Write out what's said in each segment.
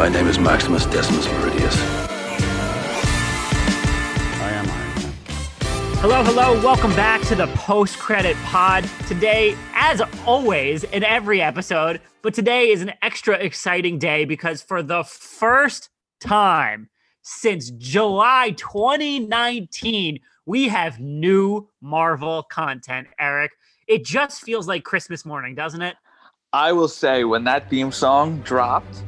My name is Maximus Decimus Meridius. I am Iron Man. Hello, hello. Welcome back to the post credit pod. Today, as always, in every episode, but today is an extra exciting day because for the first time since July 2019, we have new Marvel content, Eric. It just feels like Christmas morning, doesn't it? I will say when that theme song dropped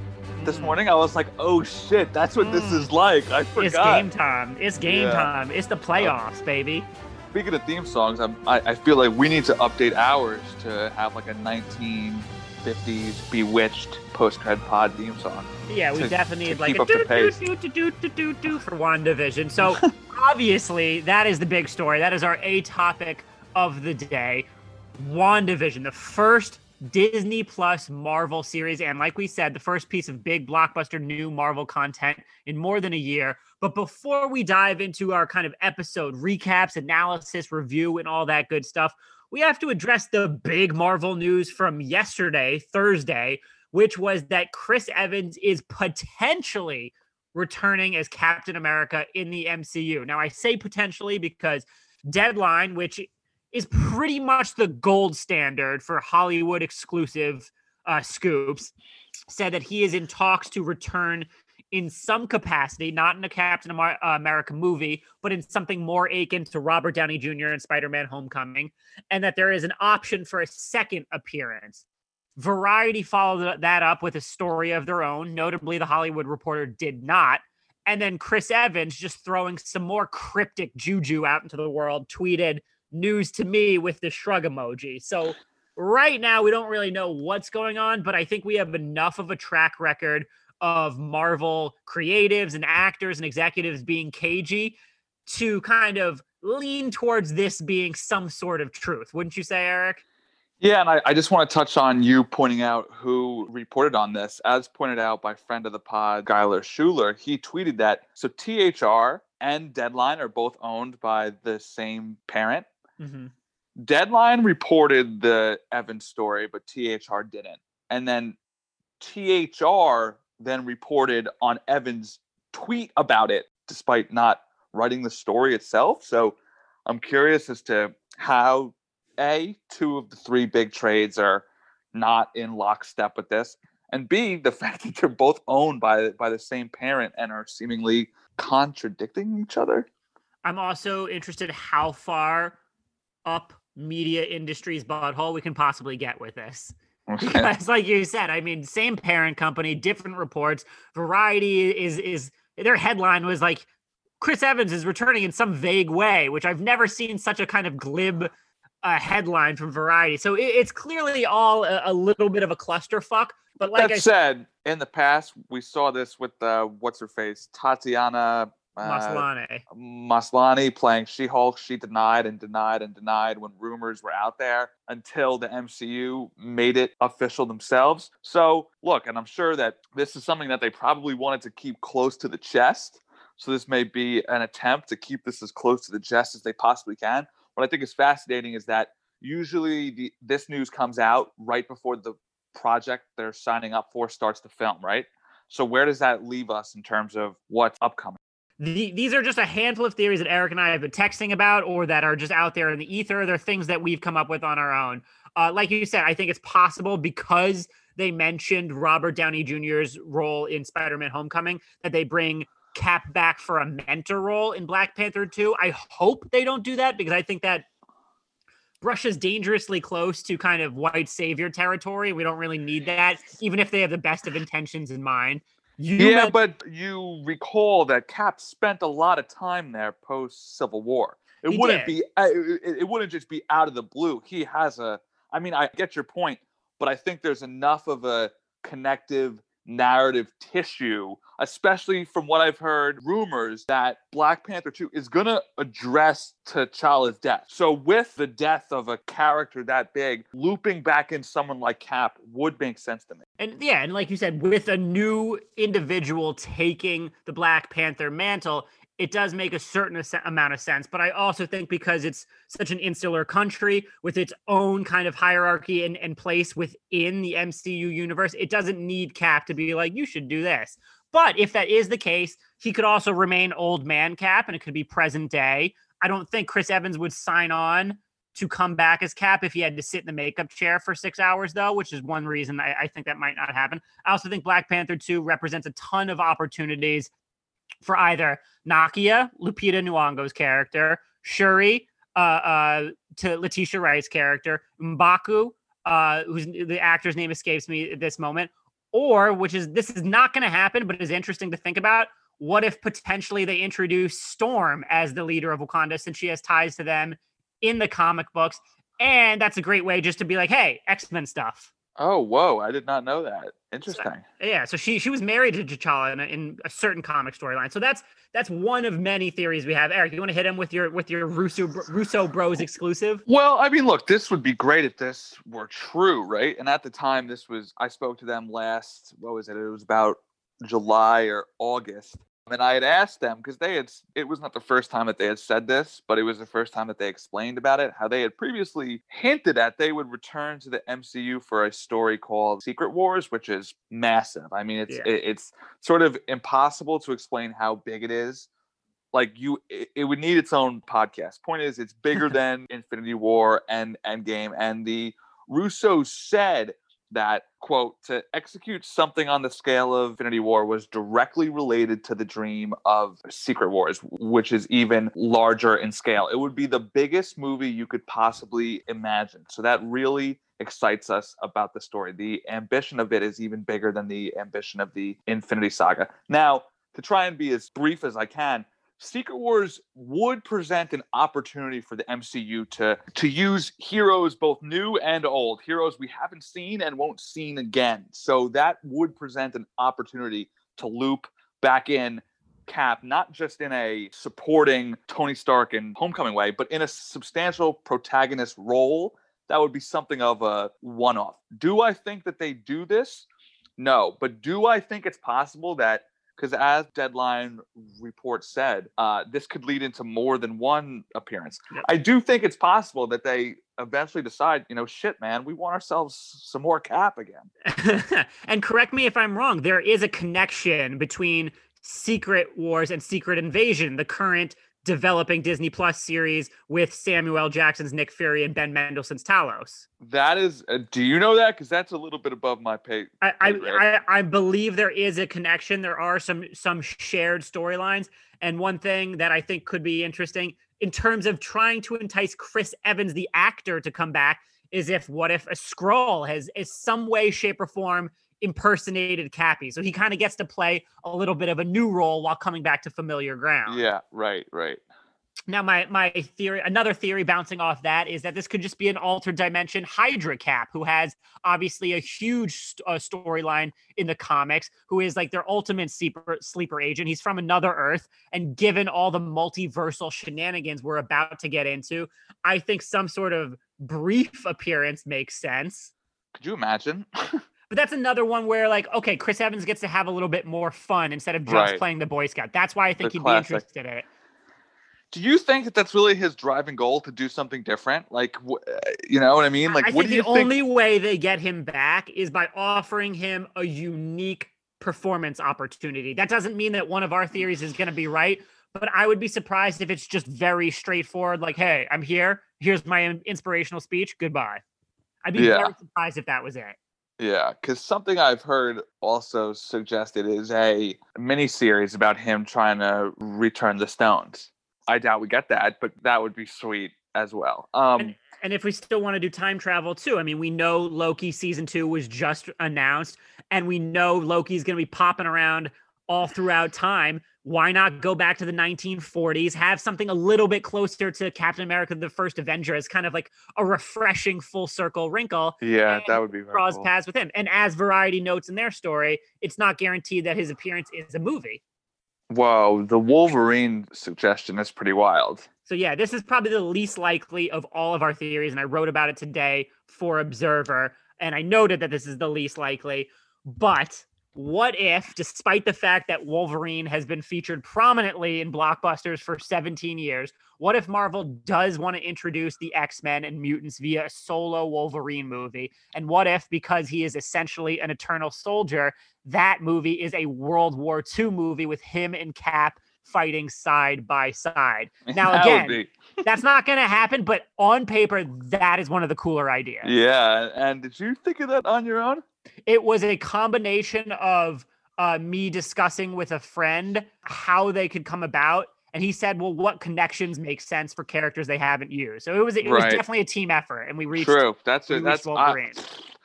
this Mm. morning, I was like, "Oh shit, that's what this Mm. is like." I forgot. It's game time. It's game Yeah. time. It's the playoffs, baby. Speaking of theme songs, I'm, I I feel like we need to update ours to have like a 1950s Bewitched post cred pod theme song. Yeah, we to- definitely need like a do do do do do do do for WandaVision. So obviously that is the big story. That is our A topic of the day. WandaVision, the first Disney Plus Marvel series, and like we said, the first piece of big blockbuster new Marvel content in more than a year. But before we dive into our kind of episode recaps, analysis, review, and all that good stuff, we have to address the big Marvel news from yesterday, Thursday, which was that Chris Evans is potentially returning as Captain America in the MCU. Now, I say potentially because Deadline, which is pretty much the gold standard for Hollywood exclusive uh, scoops, said that he is in talks to return in some capacity, not in a Captain uh, America movie, but in something more akin to Robert Downey Jr. and Spider Man Homecoming, and that there is an option for a second appearance. Variety followed that up with a story of their own. Notably, the Hollywood Reporter did not. And then Chris Evans, just throwing some more cryptic juju out into the world, tweeted news to me with the shrug emoji. So, right now, we don't really know what's going on, but I think we have enough of a track record of Marvel creatives and actors and executives being cagey to kind of lean towards this being some sort of truth. Wouldn't you say, Eric? Yeah, and I, I just want to touch on you pointing out who reported on this. As pointed out by friend of the pod, Guyler Schuler, he tweeted that so THR and Deadline are both owned by the same parent. Mm-hmm. Deadline reported the Evans story, but THR didn't. And then THR then reported on Evans' tweet about it, despite not writing the story itself. So I'm curious as to how A, two of the three big trades are not in lockstep with this. And B, the fact that they're both owned by by the same parent and are seemingly contradicting each other. I'm also interested how far up media industry's butthole we can possibly get with this. Because, like you said, I mean, same parent company, different reports. Variety is is their headline was like Chris Evans is returning in some vague way, which I've never seen such a kind of glib uh, headline from Variety. So it, it's clearly all a, a little bit of a clusterfuck. But like that I said, in the past, we saw this with uh, what's her face, Tatiana uh, Maslany. Maslany playing She-Hulk. She denied and denied and denied when rumors were out there until the MCU made it official themselves. So look, and I'm sure that this is something that they probably wanted to keep close to the chest. So this may be an attempt to keep this as close to the chest as they possibly can. What I think is fascinating is that usually the, this news comes out right before the project they're signing up for starts to film, right? So where does that leave us in terms of what's upcoming? The, these are just a handful of theories that Eric and I have been texting about or that are just out there in the ether. They're things that we've come up with on our own. Uh, like you said, I think it's possible because they mentioned Robert Downey Jr.'s role in Spider Man Homecoming that they bring Cap back for a mentor role in Black Panther 2. I hope they don't do that because I think that brushes dangerously close to kind of white savior territory. We don't really need that, even if they have the best of intentions in mind. You yeah, men- but you recall that Cap spent a lot of time there post Civil War. It He wouldn't did. be. uh, It, it wouldn't just be out of the blue. He has a. I mean, I get your point, but I think there's enough of a connective narrative tissue, especially from what I've heard rumors that Black Panther 2 is going to address T'Challa's death. So, with the death of a character that big, looping back in someone like Cap would make sense to me. And yeah, and like you said, with a new individual taking the Black Panther mantle, it does make a certain amount of sense. But I also think because it's such an insular country with its own kind of hierarchy and, and place within the MCU universe, it doesn't need Cap to be like, you should do this. But if that is the case, he could also remain old man Cap and it could be present day. I don't think Chris Evans would sign on to come back as Cap if he had to sit in the makeup chair for six hours, though, which is one reason I, I think that might not happen. I also think Black Panther 2 represents a ton of opportunities for either Nakia, Lupita Nyong'o's character, Shuri, uh, uh, to Letitia Wright's character, Mbaku, uh, whose the actor's name escapes me at this moment, or which is this is not going to happen, but is interesting to think about. What if potentially they introduce Storm as the leader of Wakanda since she has ties to them in the comic books? And that's a great way just to be like, hey, X Men stuff. Oh, whoa! I did not know that. Interesting. So, yeah, so she she was married to T'Challa in a, in a certain comic storyline. So that's that's one of many theories we have. Eric, you want to hit him with your with your Russo Russo Bros exclusive? Well, I mean, look, this would be great if this were true, right? And at the time, this was I spoke to them last. What was it? It was about July or August, and I had asked them because they had, it was not the first time that they had said this, but it was the first time that they explained about it, how they had previously hinted at they would return to the MCU for a story called Secret Wars, which is massive. I mean, it's, yeah. it, it's sort of impossible to explain how big it is. Like you, it, it would need its own podcast. Point is, it's bigger than Infinity War and Endgame. And the Russo said that quote to execute something on the scale of infinity war was directly related to the dream of secret wars which is even larger in scale. It would be the biggest movie you could possibly imagine. So that really excites us about the story. The ambition of it is even bigger than the ambition of the infinity saga. Now to try and be as brief as i can Secret Wars would present an opportunity for the MCU to to use heroes both new and old, heroes we haven't seen and won't see again. So that would present an opportunity to loop back in Cap, not just in a supporting Tony Stark and Homecoming way, but in a substantial protagonist role. That would be something of a one off. Do I think that they do this? No. But do I think it's possible that because as Deadline report said, uh, this could lead into more than one appearance. I do think it's possible that they eventually decide, you know, shit, man, we want ourselves some more cap again. and correct me if I'm wrong, there is a connection between Secret Wars and Secret Invasion, the current developing Disney Plus series with Samuel Jackson's Nick Fury and Ben Mendelsohn's Talos. That is, uh, do you know that? Because that's a little bit above my pay. I, I, I, I believe there is a connection. There are some some shared storylines, and one thing that I think could be interesting in terms of trying to entice Chris Evans, the actor, to come back, is if what if a Skrull has is some way, shape, or form impersonated Cappy. So he kind of gets to play a little bit of a new role while coming back to familiar ground. Yeah, right, right. Now, my my theory, another theory bouncing off that is that this could just be an altered dimension Hydra Cap, who has obviously a huge uh, storyline in the comics, who is like their ultimate sleeper sleeper agent. He's from another Earth, and given all the multiversal shenanigans we're about to get into, I think some sort of brief appearance makes sense. Could you imagine? But that's another one where, like, okay, Chris Evans gets to have a little bit more fun instead of just right. playing the Boy Scout. That's why I think the he'd classic. be interested in it. Do you think that that's really his driving goal to do something different? Like, you know what I mean? Like, I what think the only way they get him back is by offering him a unique performance opportunity. That doesn't mean that one of our theories is going to be right, but I would be surprised if it's just very straightforward. Like, hey, I'm here. Here's my inspirational speech. Goodbye. I'd be yeah. very surprised if that was it. Yeah, because something I've heard also suggested is a mini series about him trying to return the stones. I doubt we get that, but that would be sweet as well. Um, and, and if we still want to do time travel too, I mean, we know Loki season two was just announced, and we know Loki's going to be popping around all throughout time why not go back to the 1940s have something a little bit closer to captain america the first avenger as kind of like a refreshing full circle wrinkle yeah that would be cross cool. paths with him. And as variety notes in their story it's not guaranteed that his appearance is a movie. Whoa the wolverine suggestion is pretty wild. So yeah this is probably the least likely of all of our theories and i wrote about it today for observer and i noted that this is the least likely but what if, despite the fact that Wolverine has been featured prominently in blockbusters for 17 years, what if Marvel does want to introduce the X Men and mutants via a solo Wolverine movie? And what if, because he is essentially an eternal soldier, that movie is a World War II movie with him and Cap fighting side by side? Now, again, that's not going to happen, but on paper, that is one of the cooler ideas. yeah. And did you think of that on your own? It was a combination of uh, me discussing with a friend how they could come about. And he said, well, what connections make sense for characters they haven't used? So it was it was definitely a team effort. And we reached True. That's it. That's I- Wolverine.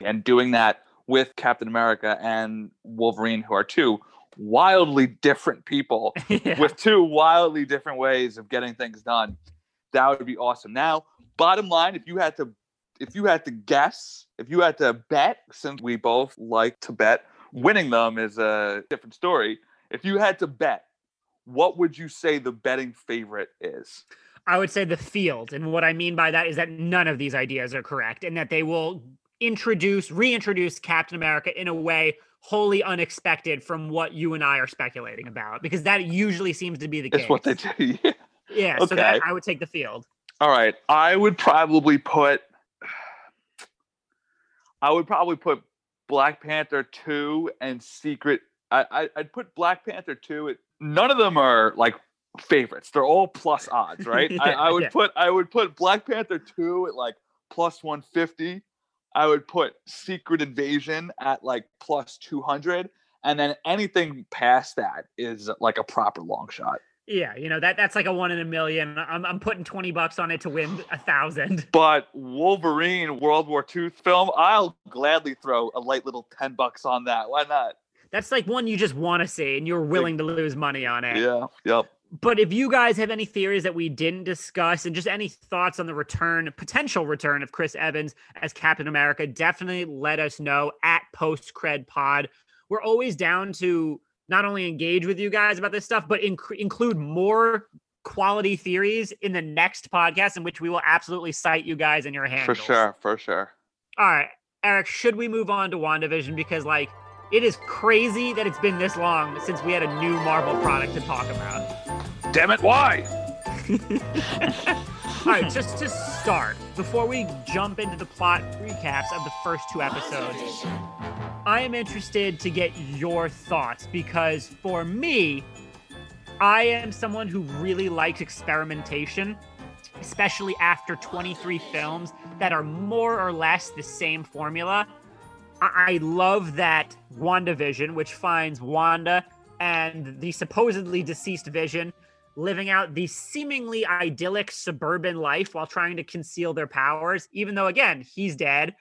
and doing that with Captain America and Wolverine, who are two wildly different people Yeah. with two wildly different ways of getting things done. That would be awesome. Now, bottom line, if you had to if you had to guess, if you had to bet, since we both like to bet, winning them is a different story. If you had to bet, what would you say the betting favorite is? I would say the field. And what I mean by that is that none of these ideas are correct and that they will introduce, reintroduce Captain America in a way wholly unexpected from what you and I are speculating about, because that usually seems to be the case. It's what they do. Yeah. Yeah. So that Okay. I would take the field. All right. I would probably put I would probably put Black Panther 2 and Secret I, I I'd put Black Panther 2 at none of them are like favorites. They're all plus odds, right? I, I would yeah. put I would put Black Panther 2 at like plus 150. I would put Secret Invasion at like plus 200 and then anything past that is like a proper long shot. Yeah, you know that that's like a one in a million. I'm I'm putting twenty bucks on it to win a thousand. But Wolverine World War II film, I'll gladly throw a light little 10 bucks on that. Why not? That's like one you just want to see, and you're willing to lose money on it. Yeah. Yep. But if you guys have any theories that we didn't discuss, and just any thoughts on the return, potential return of Chris Evans as Captain America, definitely let us know at Post Cred Pod. We're always down to not only engage with you guys about this stuff, but inc- include more quality theories in the next podcast, in which we will absolutely cite you guys in your hands. For sure. For sure. All right, Eric, should we move on to WandaVision? Because, like, it is crazy that it's been this long since we had a new Marvel product to talk about. Damn it. Why? All right, just to start, before we jump into the plot recaps of the first two episodes, I am interested to get your thoughts because for me, I am someone who really likes experimentation, especially after 23 films that are more or less the same formula. I, I love that WandaVision, which finds Wanda and the supposedly deceased Vision living out the seemingly idyllic suburban life while trying to conceal their powers, even though, again, he's dead.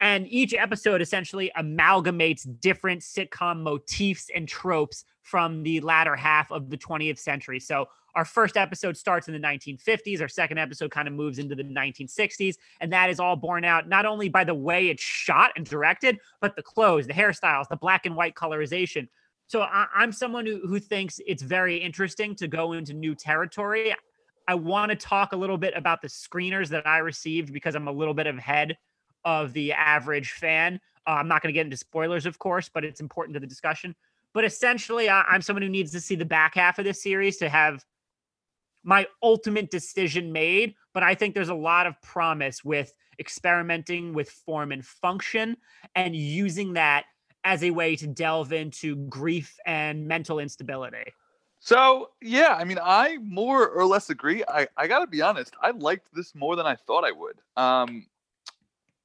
And each episode essentially amalgamates different sitcom motifs and tropes from the latter half of the 20th century. So, our first episode starts in the 1950s. Our second episode kind of moves into the 1960s. And that is all borne out not only by the way it's shot and directed, but the clothes, the hairstyles, the black and white colorization. So I, I'm someone who, who thinks it's very interesting to go into new territory. I want to talk a little bit about the screeners that I received because I'm a little bit ahead of the average fan. Uh, I'm not going to get into spoilers, of course, but it's important to the discussion. But essentially, I, I'm someone who needs to see the back half of this series to have my ultimate decision made. But I think there's a lot of promise with experimenting with form and function and using that as a way to delve into grief and mental instability. So yeah, I mean, I more or less agree. I, I gotta be honest, I liked this more than I thought I would. Um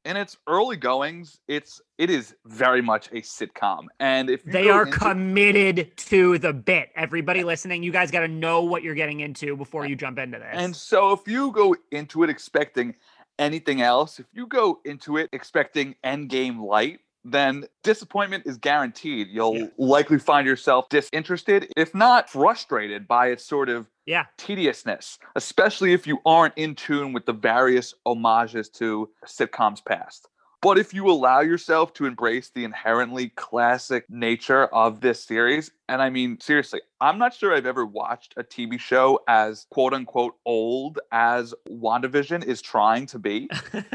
in its early goings, it's it is very much a sitcom. And if you They are into- committed to the bit. Everybody listening, you guys got to know what you're getting into before you jump into this. And so if you go into it expecting anything else, if you go into it expecting endgame light, then disappointment is guaranteed. You'll Yeah. likely find yourself disinterested, if not frustrated by its sort of yeah, tediousness, especially if you aren't in tune with the various homages to sitcoms past. But if you allow yourself to embrace the inherently classic nature of this series, and I mean, seriously, I'm not sure I've ever watched a TV show as quote unquote old as WandaVision is trying to be.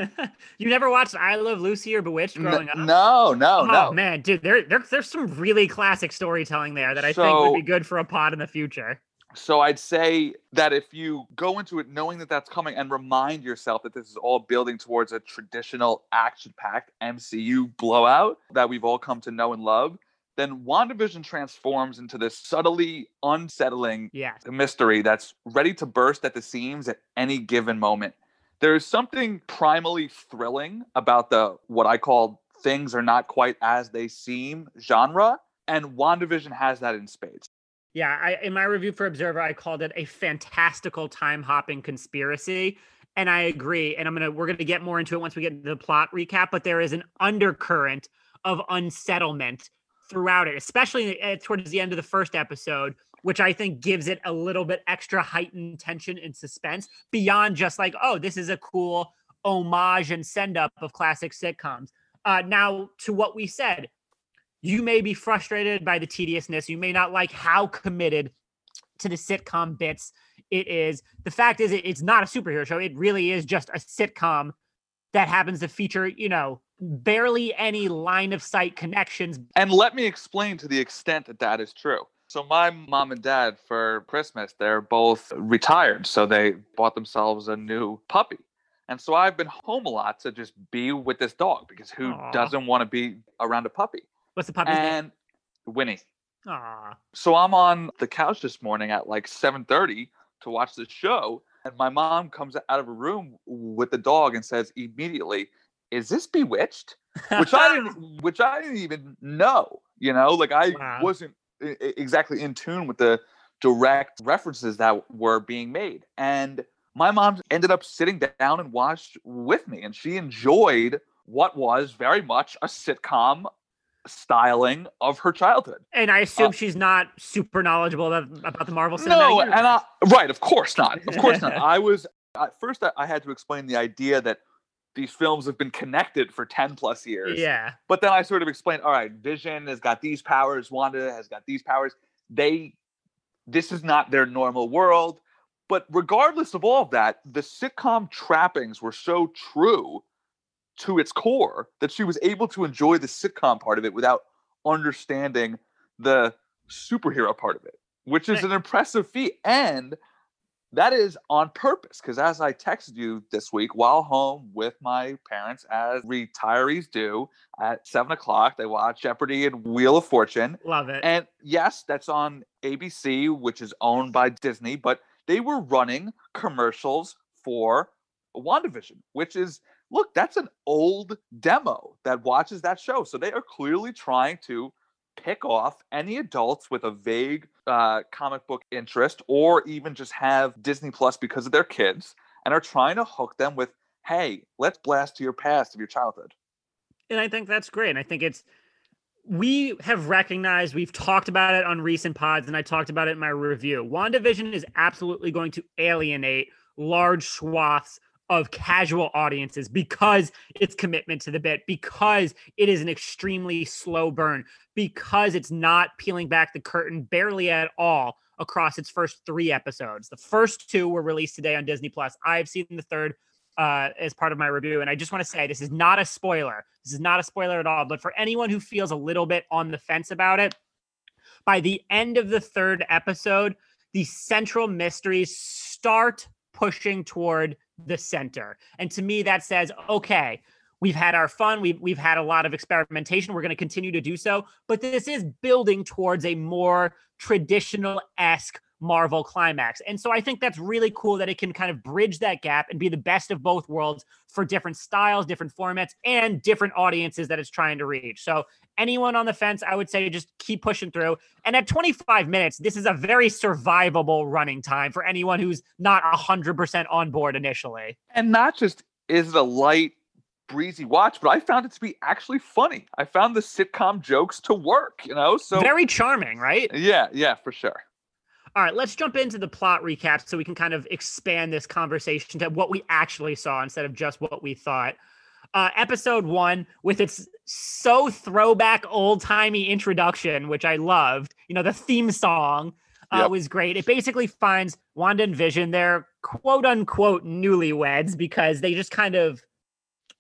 you never watched I Love Lucy or Bewitched growing N- up? No, no, Oh no. man, dude, there, there there's some really classic storytelling there that I think would be good for a pod in the future. So I'd say that if you go into it knowing that that's coming and remind yourself that this is all building towards a traditional action-packed MCU blowout that we've all come to know and love, then WandaVision transforms into this subtly unsettling Yes. mystery that's ready to burst at the seams at any given moment. There is something primally thrilling about the what I call things are not quite as they seem genre, and WandaVision has that in spades. Yeah, I in my review for Observer, I called it a fantastical time hopping conspiracy. And I agree. And I'm gonna we're gonna get more into it once we get the plot recap, but there is an undercurrent of unsettlement throughout it, especially uh, towards the end of the first episode, which I think gives it a little bit extra heightened tension and suspense beyond just like, oh, this is a cool homage and send up of classic sitcoms. Uh, now, to what we said, you may be frustrated by the tediousness. You may not like how committed to the sitcom bits it is. The fact is, it- it's not a superhero show. It really is just a sitcom that happens to feature, you know, barely any line of sight connections. And let me explain to the extent that that is true. So, my mom and dad for Christmas, they're both retired. So, they bought themselves a new puppy. And so, I've been home a lot to just be with this dog because who Aw. doesn't want to be around a puppy? What's the puppy's name? Winnie. Aw. So, I'm on the couch this morning at like 7:30 to watch this show. And my mom comes out of a room with the dog and says immediately, Is this bewitched? which I didn't, which I didn't even know. You know, like I Wow. wasn't exactly in tune with the direct references that were being made, and my mom ended up sitting down and watched with me, and she enjoyed what was very much a sitcom styling of her childhood. and I assume Uh, she's not super knowledgeable about, about the Marvel Cinematic No, Universe. and I, right, of course not. Of course not. I was at first. I, I had to explain the idea that these films have been connected for ten plus years. yeah. But then I sort of explained, all right, Vision has got these powers, Wanda has got these powers. They this is not their normal world. But regardless of all of that, the sitcom trappings were so true to its core that she was able to enjoy the sitcom part of it without understanding the superhero part of it, which is an impressive feat. And that is on purpose because as I texted you this week while home with my parents, as retirees do, at seven o'clock, they watch Jeopardy and Wheel of Fortune. Love it. And yes, that's on ABC, which is owned by Disney, but they were running commercials for WandaVision, which is look, that's an old demo that watches that show. So they are clearly trying to pick off any adults with a vague uh, comic book interest or even just have Disney Plus because of their kids and are trying to hook them with, hey, let's blast to your past of your childhood. and I think that's great. And I think it's we have recognized we've talked about it on recent pods, and I talked about it in my review. WandaVision is absolutely going to alienate large swaths of casual audiences because its commitment to the bit, because it is an extremely slow burn, because it's not peeling back the curtain barely at all across its first three episodes. The first two were released today on Disney Plus. I've seen the third uh, as part of my review. And I just want to say this is not a spoiler. This is not a spoiler at all. But for anyone who feels a little bit on the fence about it, by the end of the third episode, the central mysteries start pushing toward the center. And to me, that says, okay, we've had our fun. We've, we've had a lot of experimentation. We're going to continue to do so. But this is building towards a more traditional esque Marvel climax. And so I think that's really cool that it can kind of bridge that gap and be the best of both worlds for different styles, different formats, and different audiences that it's trying to reach. So anyone on the fence, I would say just keep pushing through. And at 25 minutes, this is a very survivable running time for anyone who's not 100% on board initially. And not just is it a light, breezy watch, but I found it to be actually funny. I found the sitcom jokes to work, you know? So very charming, right? yeah, yeah, for sure. All right, let's jump into the plot recap so we can kind of expand this conversation to what we actually saw instead of just what we thought. uh, episode one with its so throwback old timey introduction, which I loved. You know, the theme song uh, Yep. was great. It basically finds Wanda and Vision, they're quote unquote newlyweds because they just kind of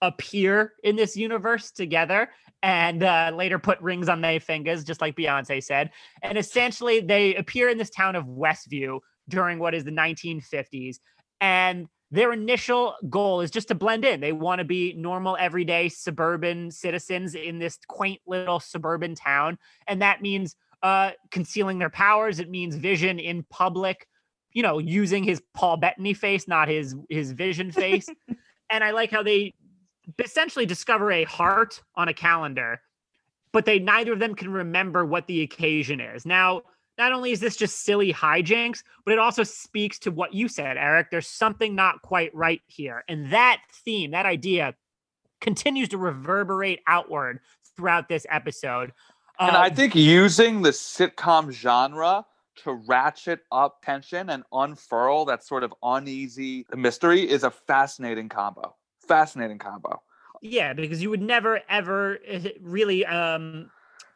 appear in this universe together and uh, later put rings on their fingers, just like Beyonce said. And essentially, they appear in this town of Westview during what is the 1950s. And their initial goal is just to blend in. They want to be normal, everyday suburban citizens in this quaint little suburban town. And that means uh, concealing their powers. It means vision in public, you know, using his Paul Bettany face, not his his vision face. and I like how they essentially discover a heart on a calendar, but they neither of them can remember what the occasion is. Now, not only is this just silly hijinks, but it also speaks to what you said, Eric. There's something not quite right here. And that theme, that idea continues to reverberate outward throughout this episode. And I Um, think using the sitcom genre to ratchet up tension and unfurl that sort of uneasy mystery is a fascinating combo. Fascinating combo. Yeah, because you would never ever uh, really um,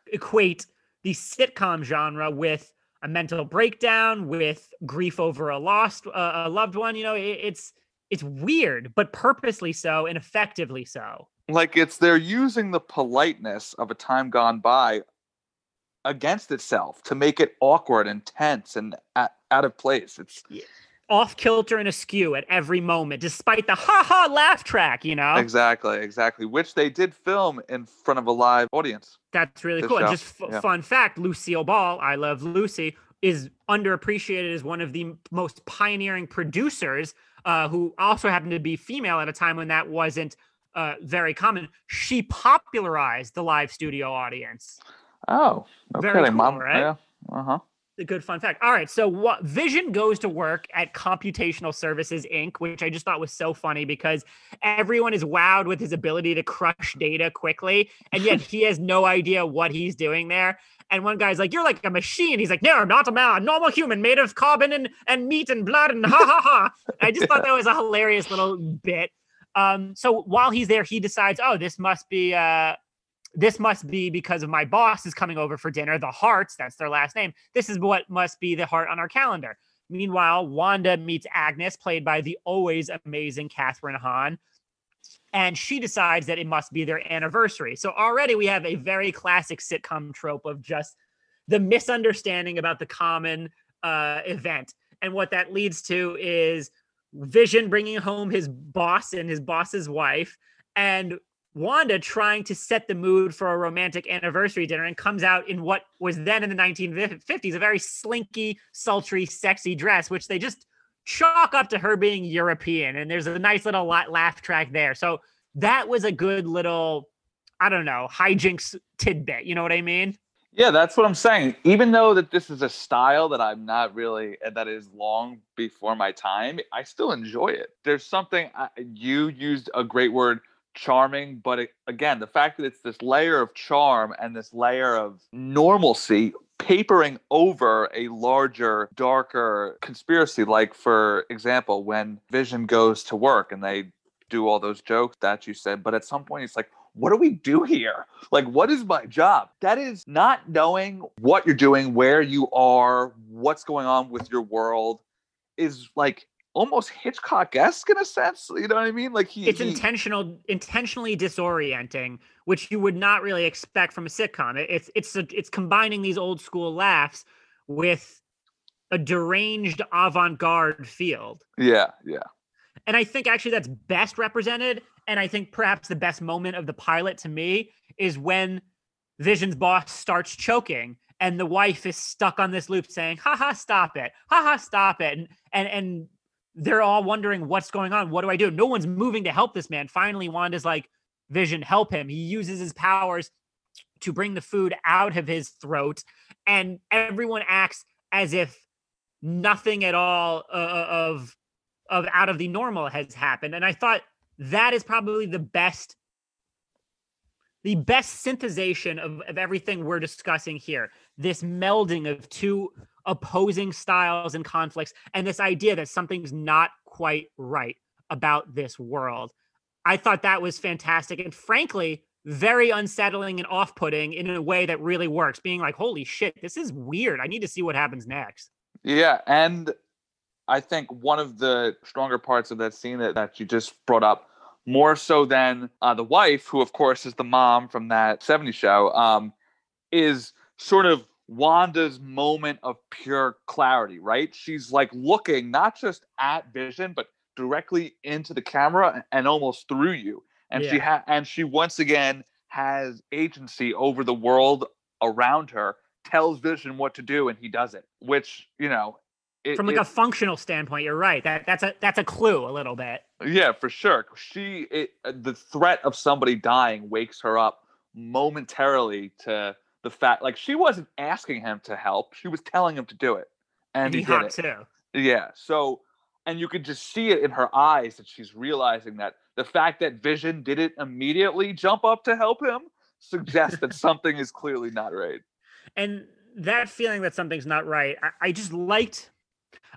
equate the sitcom genre with a mental breakdown, with grief over a lost uh, a loved one. You know, it, it's it's weird, but purposely so and effectively so. Like it's they're using the politeness of a time gone by against itself to make it awkward and tense and at, out of place. It's Off kilter and askew at every moment, despite the ha ha laugh track. You know, exactly, exactly, which they did film in front of a live audience. That's really cool. And just f- Yeah. fun fact: Lucille Ball, I love Lucy, is underappreciated as one of the most pioneering producers, uh, who also happened to be female at a time when that wasn't uh, very common. She popularized the live studio audience. Oh, no Very cool, mom. right? Yeah. Uh huh. A good fun fact. All right, so what Vision goes to work at Computational Services Inc., which I just thought was so funny because everyone is wowed with his ability to crush data quickly, and yet he has no idea what he's doing there. And one guy's like, "You're like a machine." He's like, "No, I'm not a man, a normal human made of carbon and and meat and blood and ha ha ha." I just thought that was a hilarious little bit. Um, so while he's there, he decides, "Oh, this must be uh, this must be because of my boss is coming over for dinner. The Harts, that's their last name. This is what must be the heart on our calendar. Meanwhile, Wanda meets Agnes, played by the always amazing Kathryn Hahn, and she decides that it must be their anniversary. So already we have a very classic sitcom trope of just the misunderstanding about the common uh, event. And what that leads to is Vision bringing home his boss and his boss's wife, and Wanda trying to set the mood for a romantic anniversary dinner and comes out in what was then in the 1950s a very slinky, sultry, sexy dress, which they just chalk up to her being European. And there's a nice little laugh track there. So that was a good little, I don't know, hijinks tidbit. You know what I mean? Yeah, that's what I'm saying. Even though that this is a style that I'm not really that is long before my time, I still enjoy it. There's something I, you used a great word charming, but it, again, the fact that it's this layer of charm and this layer of normalcy papering over a larger, darker conspiracy. Like, for example, when Vision goes to work and they do all those jokes that you said, but at some point it's like, what do we do here? Like, what is my job? That is not knowing what you're doing, where you are, what's going on with your world, is like almost Hitchcock-esque in a sense. You know what I mean? Like he, it's he- intentional intentionally disorienting which you would not really expect from a sitcom It- it's it's a, it's combining these old school laughs with a deranged avant-garde field yeah, yeah. and i think actually that's best represented and i think perhaps the best moment of the pilot to me is when vision's boss starts choking and the wife is stuck on this loop saying haha stop it haha stop it and and and they're all wondering what's going on what do i do? No one's moving to help this man. Finally wanda's like vision help him. He uses his powers to bring the food out of his throat and everyone acts as if nothing at all uh, of of out of the normal has happened. And i thought that is probably the best the best synthesization of, of everything we're discussing here. This melding of two opposing styles and conflicts and this idea that something's not quite right about this world I thought that was fantastic. And frankly, very unsettling and off putting in a way that really works, being like, holy shit, this is weird. I need to see what happens next. Yeah. And I think one of the stronger parts of that scene that, that you just brought up, more so than uh, the wife, who of course is the mom from that 70s show, um, is sort of Wanda's moment of pure clarity, right? She's like looking not just at Vision, but directly into the camera and almost through you. And yeah. she ha- and she once again has agency over the world around her, tells Vision what to do, and he does it. Which you know, it, from like it, a functional standpoint, you're right. That that's a that's a clue a little bit. Yeah, for sure. She it, the threat of somebody dying wakes her up momentarily to the fact like she wasn't asking him to help she was telling him to do it and, and he, he did it. too. Yeah so and you could just see it in her eyes that she's realizing that the fact that vision didn't immediately jump up to help him suggests that something is clearly not right. And that feeling that something's not right I, I just liked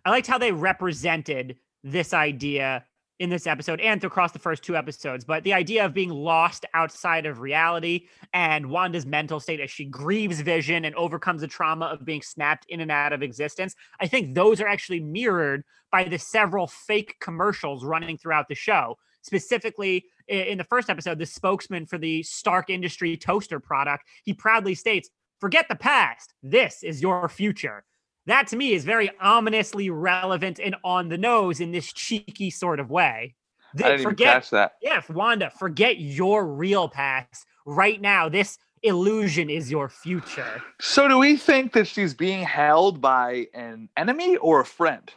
i liked how they represented this idea in this episode and across the first two episodes. But the idea of being lost outside of reality and Wanda's mental state as she grieves vision and overcomes the trauma of being snapped in and out of existence, I think those are actually mirrored by the several fake commercials running throughout the show. Specifically, in the first episode, the spokesman for the Stark Industry toaster product, he proudly states, Forget the past. This is your future that to me is very ominously relevant and on the nose in this cheeky sort of way. The, I didn't forget, even catch that. Yeah, Wanda, forget your real past. Right now, this illusion is your future. So, do we think that she's being held by an enemy or a friend?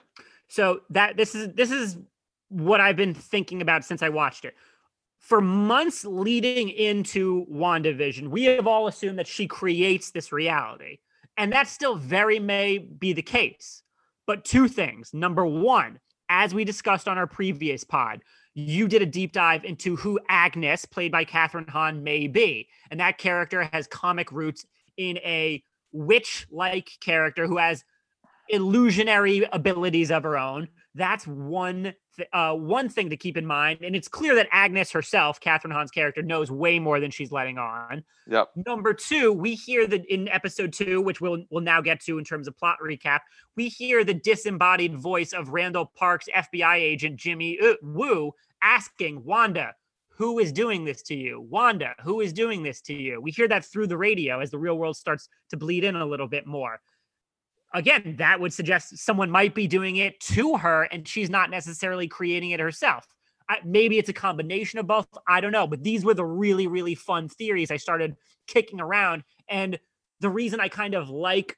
So that this is this is what I've been thinking about since I watched it. For months leading into WandaVision, we have all assumed that she creates this reality. And that still very may be the case. But two things. Number one, as we discussed on our previous pod, you did a deep dive into who Agnes, played by Kathryn Hahn, may be. And that character has comic roots in a witch like character who has illusionary abilities of her own. That's one th- uh, one thing to keep in mind, and it's clear that Agnes herself, Kathryn Hahn's character, knows way more than she's letting on. Yep. Number two, we hear that in episode two, which we'll we'll now get to in terms of plot recap, we hear the disembodied voice of Randall Park's FBI agent Jimmy uh, Woo asking Wanda, "Who is doing this to you, Wanda? Who is doing this to you?" We hear that through the radio as the real world starts to bleed in a little bit more again, that would suggest someone might be doing it to her and she's not necessarily creating it herself. I, maybe it's a combination of both. I don't know. But these were the really, really fun theories I started kicking around. And the reason I kind of like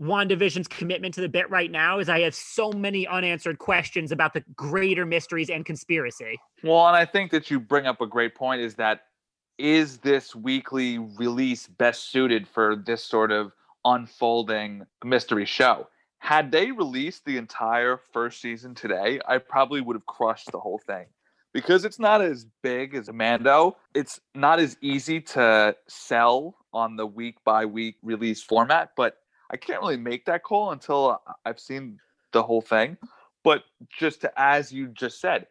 WandaVision's commitment to the bit right now is I have so many unanswered questions about the greater mysteries and conspiracy. Well, and I think that you bring up a great point is that is this weekly release best suited for this sort of unfolding mystery show. Had they released the entire first season today, I probably would have crushed the whole thing. Because it's not as big as Mando, it's not as easy to sell on the week by week release format, but I can't really make that call until I've seen the whole thing. But just to, as you just said,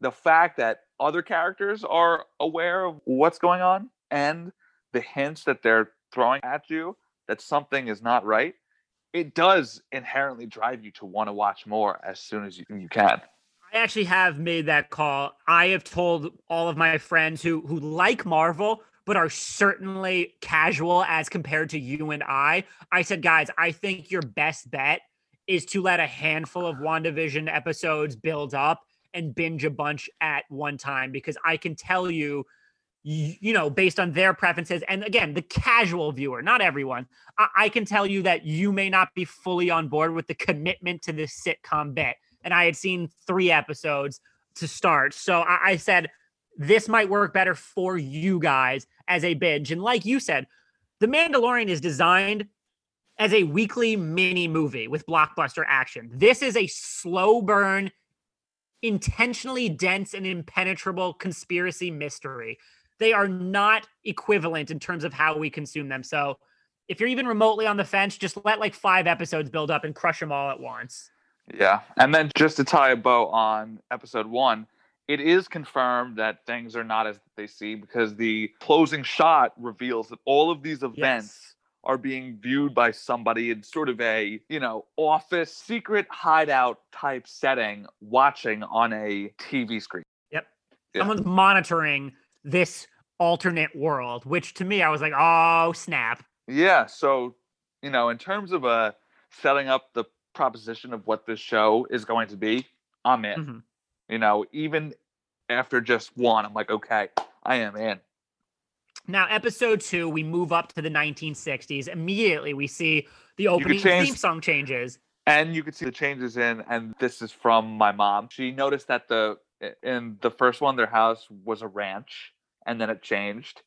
the fact that other characters are aware of what's going on and the hints that they're throwing at you that something is not right, it does inherently drive you to want to watch more as soon as you, you can. I actually have made that call. I have told all of my friends who who like Marvel but are certainly casual as compared to you and I. I said, guys, I think your best bet is to let a handful of WandaVision episodes build up and binge a bunch at one time because I can tell you you know, based on their preferences. And again, the casual viewer, not everyone, I, I, can tell you that you may not be fully on board with the commitment to this sitcom bit. And I had seen three episodes to start. So I, I said, this might work better for you guys as a binge. And like you said, The Mandalorian is designed as a weekly mini movie with blockbuster action. This is a slow burn, intentionally dense and impenetrable conspiracy mystery they are not equivalent in terms of how we consume them. So if you're even remotely on the fence, just let like five episodes build up and crush them all at once. Yeah. And then just to tie a bow on episode one, it is confirmed that things are not as they see because the closing shot reveals that all of these events Yes. are being viewed by somebody in sort of a you know office secret hideout type setting watching on a tv screen Yep. Yeah. Someone's monitoring this alternate world, which to me, I was like, oh, snap. yeah so you know in terms of uh setting up the proposition of what this show is going to be i'm in Mhm. you know even after just one i'm like okay i am in Now, episode two, we move up to the 1960s. Immediately, we see the opening change- theme song changes. and you can see the changes in and this is from my mom she noticed that the in the first one their house was a ranch and then it changed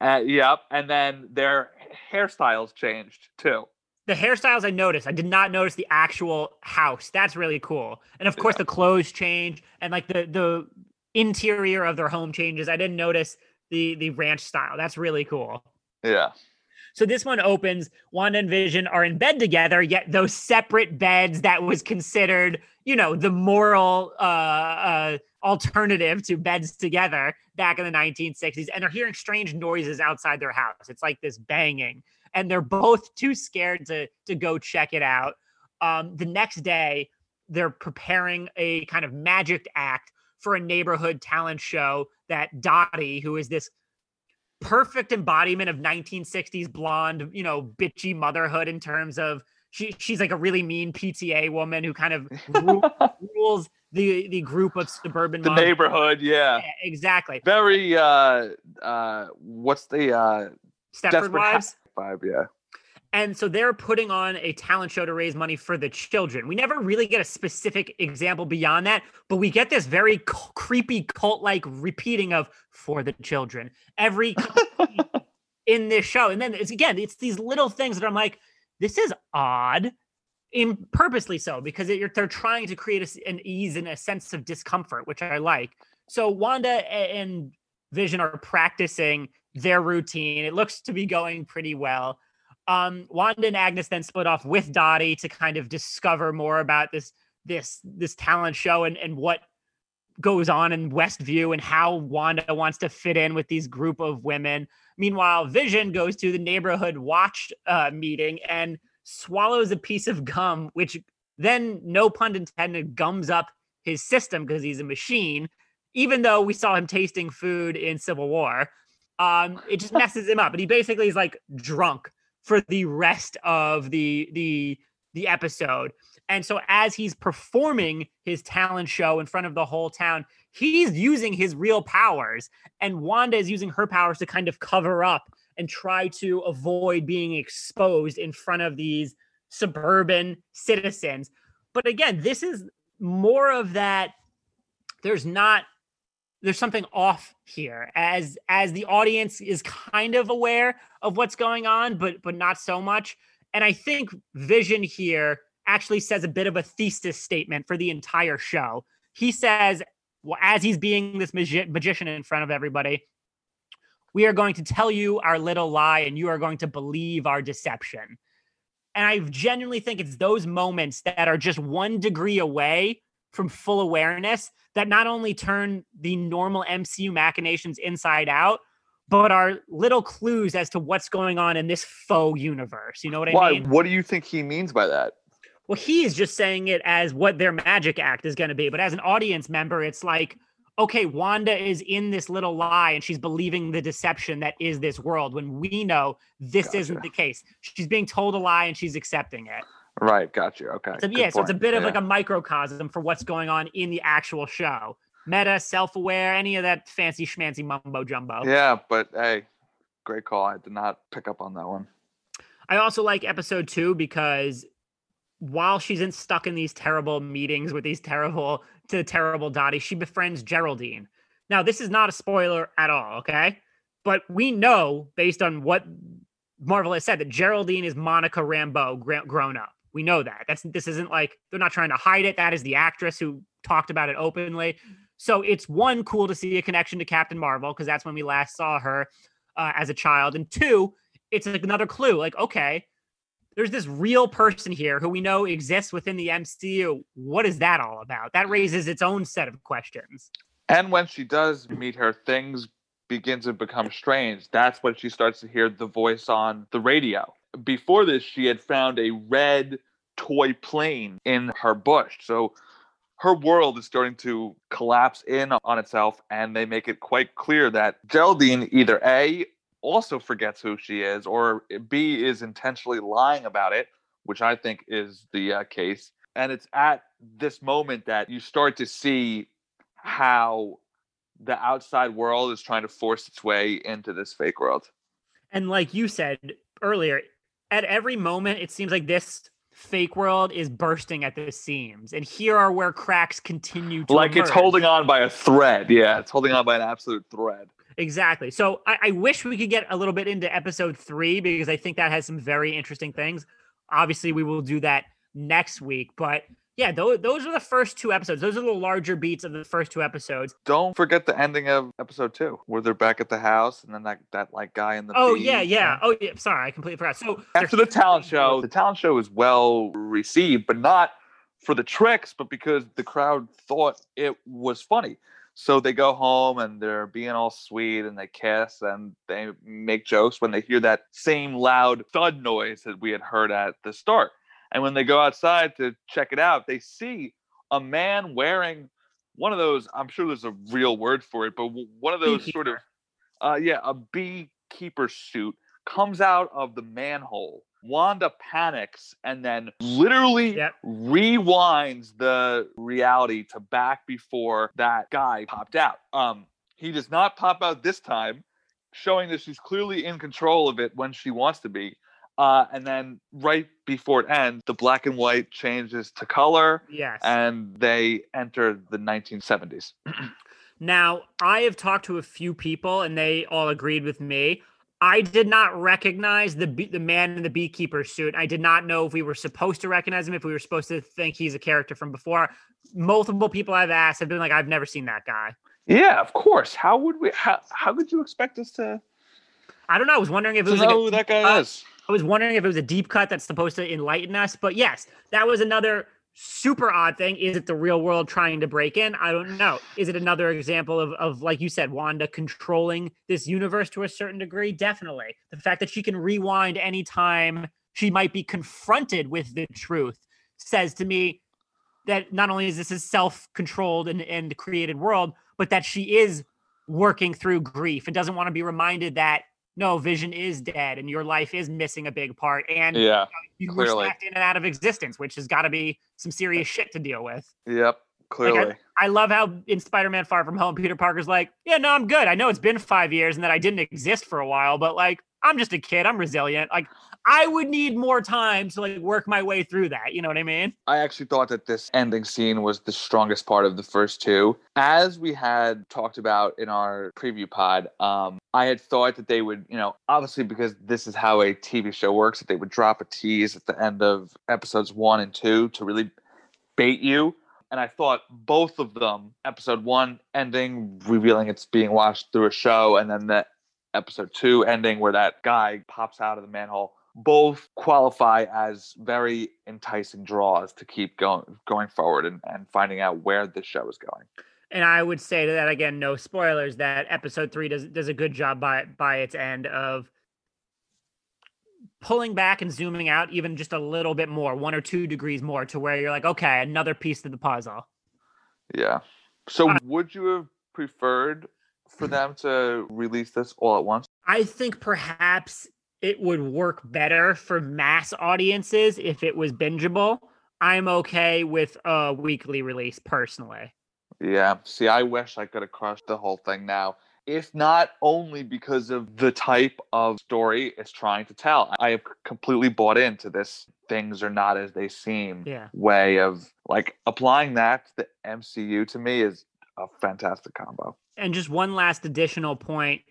uh, yep and then their hairstyles changed too The hairstyles I noticed, I did not notice the actual house. That's really cool. And of course, Yeah. the clothes change and like the the interior of their home changes. I didn't notice the the ranch style. That's really cool. yeah So this one opens. Wanda and Vision are in bed together, yet those separate beds that was considered, you know, the moral uh, uh, alternative to beds together back in the 1960s. And they're hearing strange noises outside their house. It's like this banging, and they're both too scared to to go check it out. Um, the next day, they're preparing a kind of magic act for a neighborhood talent show that Dottie, who is this perfect embodiment of 1960s blonde, you know, bitchy motherhood in terms of she she's like a really mean PTA woman who kind of ru- rules the the group of suburban the moms. neighborhood yeah Yeah, exactly. very uh uh what's the uh Stepford desperate Wives. vibe yeah And so they're putting on a talent show to raise money for the children. We never really get a specific example beyond that, but we get this very creepy cult like repeating of for the children every in this show. And then it's again, it's these little things that I'm like, this is odd. In purposely so because it, you're, they're trying to create a an ease and a sense of discomfort, which I like. So Wanda and Vision are practicing their routine. It looks to be going pretty well um, Wanda and Agnes then split off with Dottie to kind of discover more about this this this talent show and and what goes on in Westview and how Wanda wants to fit in with these group of women. Meanwhile, Vision goes to the neighborhood watch uh, meeting and swallows a piece of gum, which then, no pun intended, gums up his system because he's a machine. Even though we saw him tasting food in Civil War, um, it just messes him up. And he basically is like drunk for the rest of the the the episode. And so as he's performing his talent show in front of the whole town, he's using his real powers and Wanda is using her powers to kind of cover up and try to avoid being exposed in front of these suburban citizens. But again, this is more of that there's not there's something off here as as the audience is kind of aware of what's going on but but not so much. And i think vision here actually says a bit of a thesis statement for the entire show. He says well as he's being this magi- magician in front of everybody we are going to tell you our little lie and you are going to believe our deception. And i genuinely think it's those moments that are just one degree away from full awareness that not only turn the normal MCU machinations inside out, but are little clues as to what's going on in this faux universe. You know what I why mean? what do you think he means by that Well, he is just saying it as what their magic act is going to be. But as an audience member, it's like, okay, Wanda is in this little lie and she's believing the deception that is this world when we know this isn't the case. She's being told a lie and she's accepting it. Right got you okay So, yeah, so it's a bit of Yeah. like a microcosm for what's going on in the actual show. Meta, self-aware, any of that fancy schmancy mumbo jumbo. yeah but hey great call i did not pick up on that one I also like episode two because while she's in stuck in these terrible meetings with these terrible to terrible Dottie, she befriends Geraldine. Now, this is not a spoiler at all, okay? But we know based on what Marvel has said that Geraldine is Monica Rambeau grown up. We know that. That's this isn't like they're not trying to hide it. That is the actress who talked about it openly. So it's one cool to see a connection to Captain Marvel because that's when we last saw her uh, as a child, and two, it's like another clue. Like, okay, there's this real person here who we know exists within the MCU. What is that all about? That raises its own set of questions. And when she does meet her, things begin to become strange. That's when she starts to hear the voice on the radio. Before this, she had found a red toy plane in her bush. So her world is starting to collapse in on itself, and they make it quite clear that Geraldine either A also forgets who she is, or B is intentionally lying about it, which I think is the uh, case. And it's at this moment that you start to see how the outside world is trying to force its way into this fake world. And like you said earlier, at every moment, it seems like this fake world is bursting at the seams. And here are where cracks continue to like it's holding on by a thread. Yeah, it's holding on by an absolute thread. Exactly. So I, I wish we could get a little bit into episode three because I think that has some very interesting things. Obviously, we will do that next week. But yeah, those, those are the first two episodes. Those are the larger beats of the first two episodes. Don't forget the ending of episode two, where they're back at the house, and then that that like guy in the Oh yeah, yeah. Oh yeah. Sorry, I completely forgot. So After the talent show, the talent show is well received, but not for the tricks, but because the crowd thought it was funny. So they go home and they're being all sweet and they kiss and they make jokes when they hear that same loud thud noise that we had heard at the start. And when they go outside to check it out, they see a man wearing one of those, I'm sure there's a real word for it, but one of those sort of, uh, yeah, a beekeeper suit comes out of the manhole. Wanda panics and then literally Yep. rewinds the reality to back before that guy popped out. Um, he does not pop out this time, showing that she's clearly in control of it when she wants to be. Uh, and then right before it ends, the black and white changes to color yes. and they enter the 1970s. Now, I have talked to a few people and they all agreed with me. I did not recognize the bee- the man in the beekeeper suit. I did not know if we were supposed to recognize him, if we were supposed to think he's a character from before. Multiple people I've asked have been like, I've never seen that guy. Yeah, of course. How would we? How, how could you expect us to, I don't know. I was wondering if it was like a, who that guy uh, is? I was wondering if it was a deep cut that's supposed to enlighten us. But yes, that was another super odd thing. Is it the real world trying to break in? I don't know. Is it another example of, of like you said, Wanda controlling this universe to a certain degree? Definitely. The fact that she can rewind anytime she might be confronted with the truth says to me that not only is this a self-controlled and, and created world, but that she is working through grief and doesn't want to be reminded that no, Vision is dead and your life is missing a big part, and Yeah. you were clearly. snapped in and out of existence, which has got to be some serious shit to deal with. Yep. Clearly. I love how in Spider-Man: Far From Home, Peter Parker's like, "Yeah, no, I'm good. I know it's been five years and that I didn't exist for a while, but like, I'm just a kid. I'm resilient. Like, I would need more time to like work my way through that. You know what I mean? I actually thought that this ending scene was the strongest part of the first two. As we had talked about in our preview pod, um, I had thought that they would, you know, obviously because this is how a TV show works, that they would drop a tease at the end of episodes one and two to really bait you. And I thought both of them, episode one ending, revealing it's being watched through a show, and then the episode two ending where that guy pops out of the manhole both qualify as very enticing draws to keep going going forward and, and finding out where this show is going. And I would say to that again, no spoilers. That episode three does does a good job by by its end of pulling back and zooming out even just a little bit more, one or two degrees more, to where you're like, okay, another piece to the puzzle. Yeah. So Uh, would you have preferred for them to release this all at once? I think perhaps it would work better for mass audiences if it was bingeable. I'm okay with a weekly release personally. Yeah. See, I wish I could have crushed the whole thing now. If not only because of the type of story it's trying to tell. I have completely bought into this things are not as they seem Yeah. way of like applying that to the MCU to me is a fantastic combo. And just one last additional point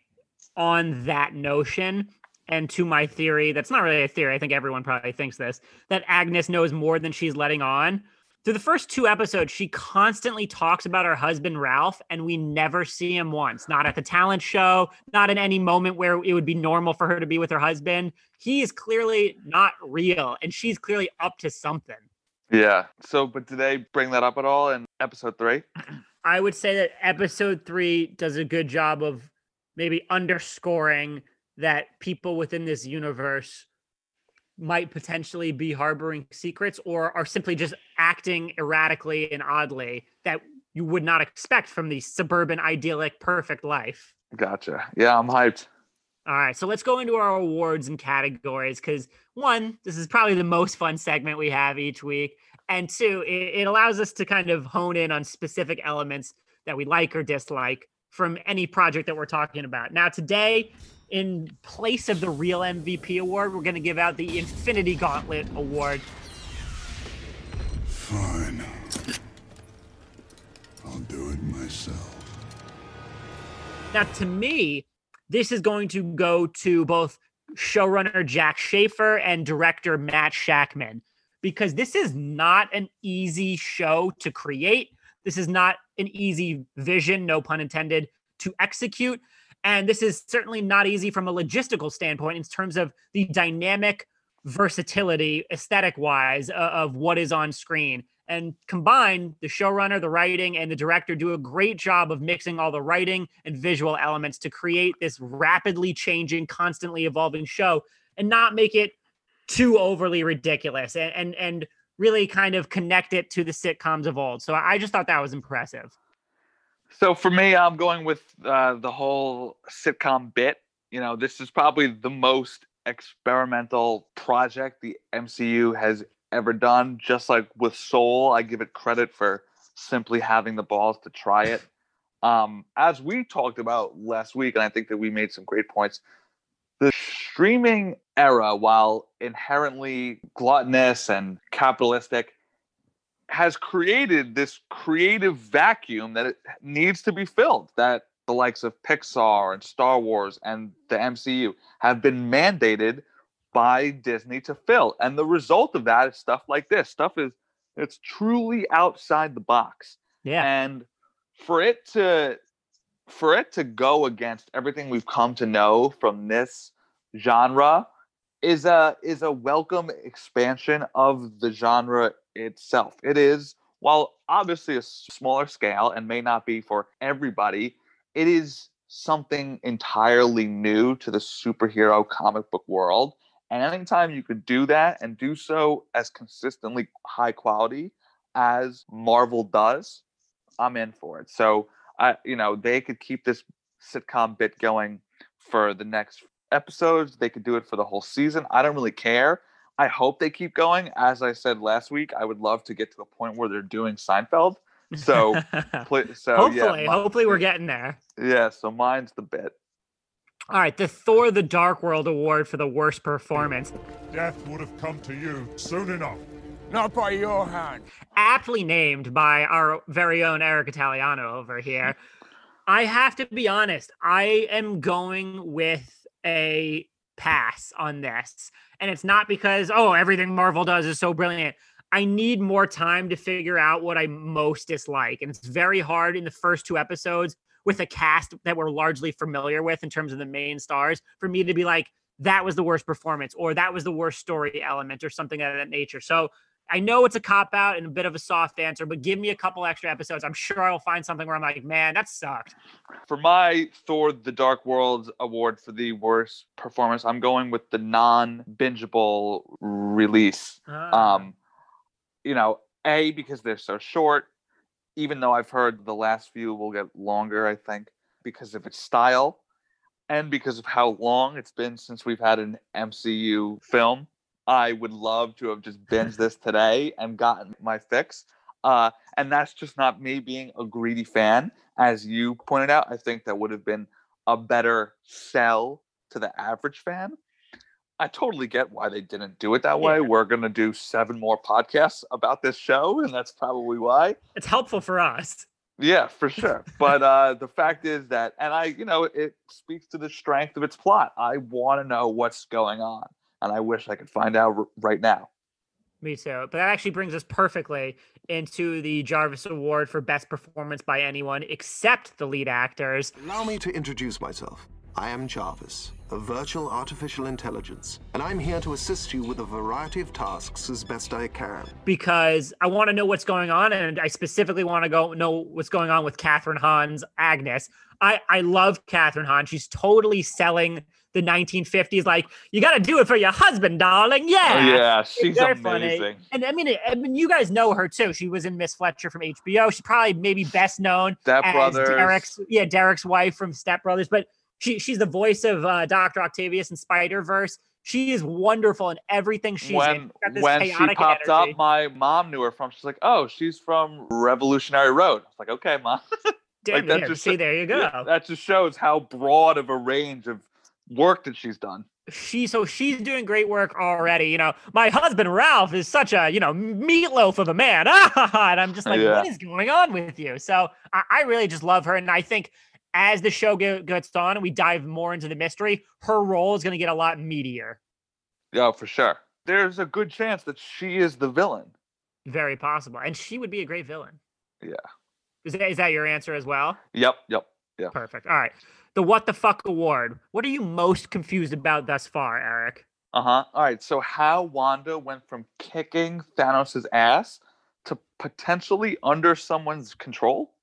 on that notion and to my theory that's not really a theory i think everyone probably thinks this that agnes knows more than she's letting on through the first two episodes she constantly talks about her husband ralph and we never see him once not at the talent show not in any moment where it would be normal for her to be with her husband he is clearly not real and she's clearly up to something Yeah. So, but did they bring that up at all in episode three? I would say that episode three does a good job of maybe underscoring that people within this universe might potentially be harboring secrets or are simply just acting erratically and oddly that you would not expect from the suburban idyllic perfect life. Gotcha. Yeah, I'm hyped. All right, so let's go into our awards and categories because one, this is probably the most fun segment we have each week, and two, it, it allows us to kind of hone in on specific elements that we like or dislike from any project that we're talking about. Now, today, in place of the real MVP award, we're going to give out the Infinity Gauntlet award. Fine. I'll do it myself. Now, to me, this is going to go to both showrunner Jac Schaeffer and director Matt Shakman because this is not an easy show to create. This is not an easy vision, no pun intended, to execute. And this is certainly not easy from a logistical standpoint in terms of the dynamic versatility, aesthetic wise, uh, of what is on screen. And combined, the showrunner, the writing, and the director do a great job of mixing all the writing and visual elements to create this rapidly changing, constantly evolving show and not make it too overly ridiculous and, and, and really kind of connect it to the sitcoms of old. So I just thought that was impressive. So for me, I'm going with uh, the whole sitcom bit. You know, this is probably the most experimental project the MCU has ever done. Just like with Soul, I give it credit for simply having the balls to try it. Um, as we talked about last week, and I think that we made some great points, the streaming era, while inherently gluttonous and capitalistic, has created this creative vacuum that it needs to be filled. That the likes of Pixar and Star Wars and the MCU have been mandated by Disney to fill. And the result of that is stuff like this. Stuff is it's truly outside the box. Yeah. And for it to for it to go against everything we've come to know from this genre is a is a welcome expansion of the genre itself. It is while obviously a smaller scale and may not be for everybody, it is something entirely new to the superhero comic book world. And anytime you could do that and do so as consistently high quality as Marvel does, I'm in for it. So I, you know, they could keep this sitcom bit going for the next episodes. They could do it for the whole season. I don't really care. I hope they keep going. As I said last week, I would love to get to a point where they're doing Seinfeld. So, so hopefully, yeah, hopefully we're getting there. Yeah, so mine's the bit. All right, the Thor: The Dark World award for the worst performance. Death would have come to you soon enough. Not by your hand. Aptly named by our very own Eric Italiano over here. I have to be honest. I am going with a pass on this. And it's not because, oh, everything Marvel does is so brilliant. I need more time to figure out what I most dislike. And it's very hard in the first two episodes with a cast that we're largely familiar with in terms of the main stars for me to be like, that was the worst performance or that was the worst story element or something of that nature. So I know it's a cop out and a bit of a soft answer, but give me a couple extra episodes. I'm sure I'll find something where I'm like, man, that sucked. For my Thor the Dark World award for the worst performance, I'm going with the non bingeable release. Ah. Um, you know, A, because they're so short, even though I've heard the last few will get longer, I think, because of its style and because of how long it's been since we've had an MCU film. I would love to have just binged this today and gotten my fix. Uh, and that's just not me being a greedy fan. As you pointed out, I think that would have been a better sell to the average fan. I totally get why they didn't do it that way. Yeah. We're going to do seven more podcasts about this show, and that's probably why. It's helpful for us. Yeah, for sure. but uh, the fact is that, and I, you know, it speaks to the strength of its plot. I want to know what's going on, and I wish I could find out r- right now. Me too. But that actually brings us perfectly into the Jarvis Award for Best Performance by anyone except the lead actors. Allow me to introduce myself. I am Jarvis, a virtual artificial intelligence, and I'm here to assist you with a variety of tasks as best I can. because I want to know what's going on, and I specifically want to go know what's going on with Kathryn Hahn's Agnes. I I love Kathryn Hahn. She's totally selling the 1950s. Like you got to do it for your husband, darling. Yeah, yeah, she's funny. amazing. And I mean, I mean, you guys know her too. She was in Miss Fletcher from HBO. She's probably maybe best known Step as Brothers. Derek's, yeah, Derek's wife from Step Brothers. But she she's the voice of uh, Doctor Octavius in Spider Verse. She is wonderful in everything she's in. when this when she chaotic popped energy. up, my mom knew her from. She's like, "Oh, she's from Revolutionary Road." I was like, "Okay, mom." Damn, that yeah, just- see, there you go. That just shows how broad of a range of work that she's done. she so she's doing great work already. You know, my husband Ralph is such a you know meatloaf of a man, and I'm just like, Yeah. what is going on with you? So I, I really just love her, and I think as the show go, gets on and we dive more into the mystery, her role is going to get a lot meatier. Yeah, for sure. There's a good chance that she is the villain. Very possible, and she would be a great villain. Yeah. Is that, is that your answer as well? Yep, yep. Yeah. Perfect. All right. The What the Fuck Award. What are you most confused about thus far, Eric? Uh huh. All right. So how Wanda went from kicking Thanos' ass to potentially under someone's control?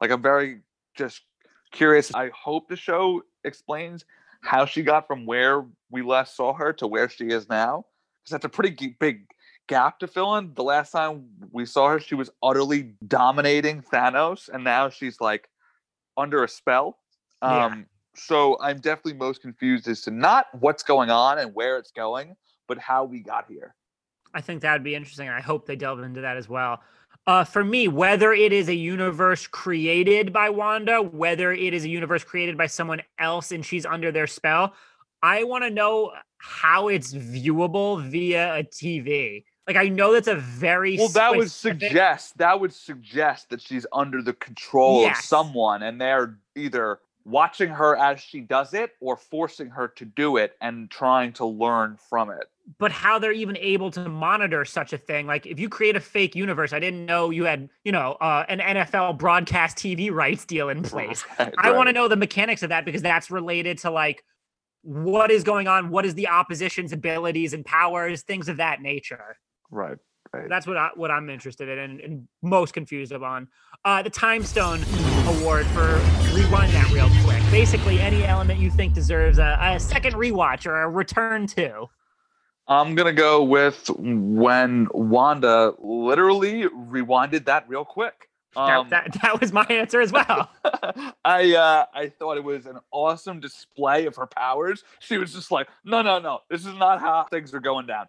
Like I'm very just curious. I hope the show explains how she got from where we last saw her to where she is now. Because that's a pretty big gap to fill in. The last time we saw her, she was utterly dominating Thanos, and now she's like under a spell. Yeah. Um, so I'm definitely most confused as to not what's going on and where it's going, but how we got here. I think that would be interesting. I hope they delve into that as well. Uh, for me, whether it is a universe created by Wanda, whether it is a universe created by someone else and she's under their spell, I want to know how it's viewable via a TV. Like I know that's a very Well, that would suggest that would suggest that she's under the control Yes. of someone, and they're either watching her as she does it or forcing her to do it and trying to learn from it. but how they're even able to monitor such a thing. Like if you create a fake universe, I didn't know you had, you know, uh, an NFL broadcast TV rights deal in place. Right, I want to know the mechanics of that because that's related to like what is going on, what is the opposition's abilities and powers, things of that nature. Right. Right. That's what I, what I'm interested in and, and most confused on. Uh, the Time Stone Award for rewind that real quick. Basically, any element you think deserves a, a second rewatch or a return to. I'm gonna go with when Wanda literally rewinded that real quick. That- Um, that, that was my answer as well. I uh, I thought it was an awesome display of her powers. She was just like, no, no, no, this is not how things are going down.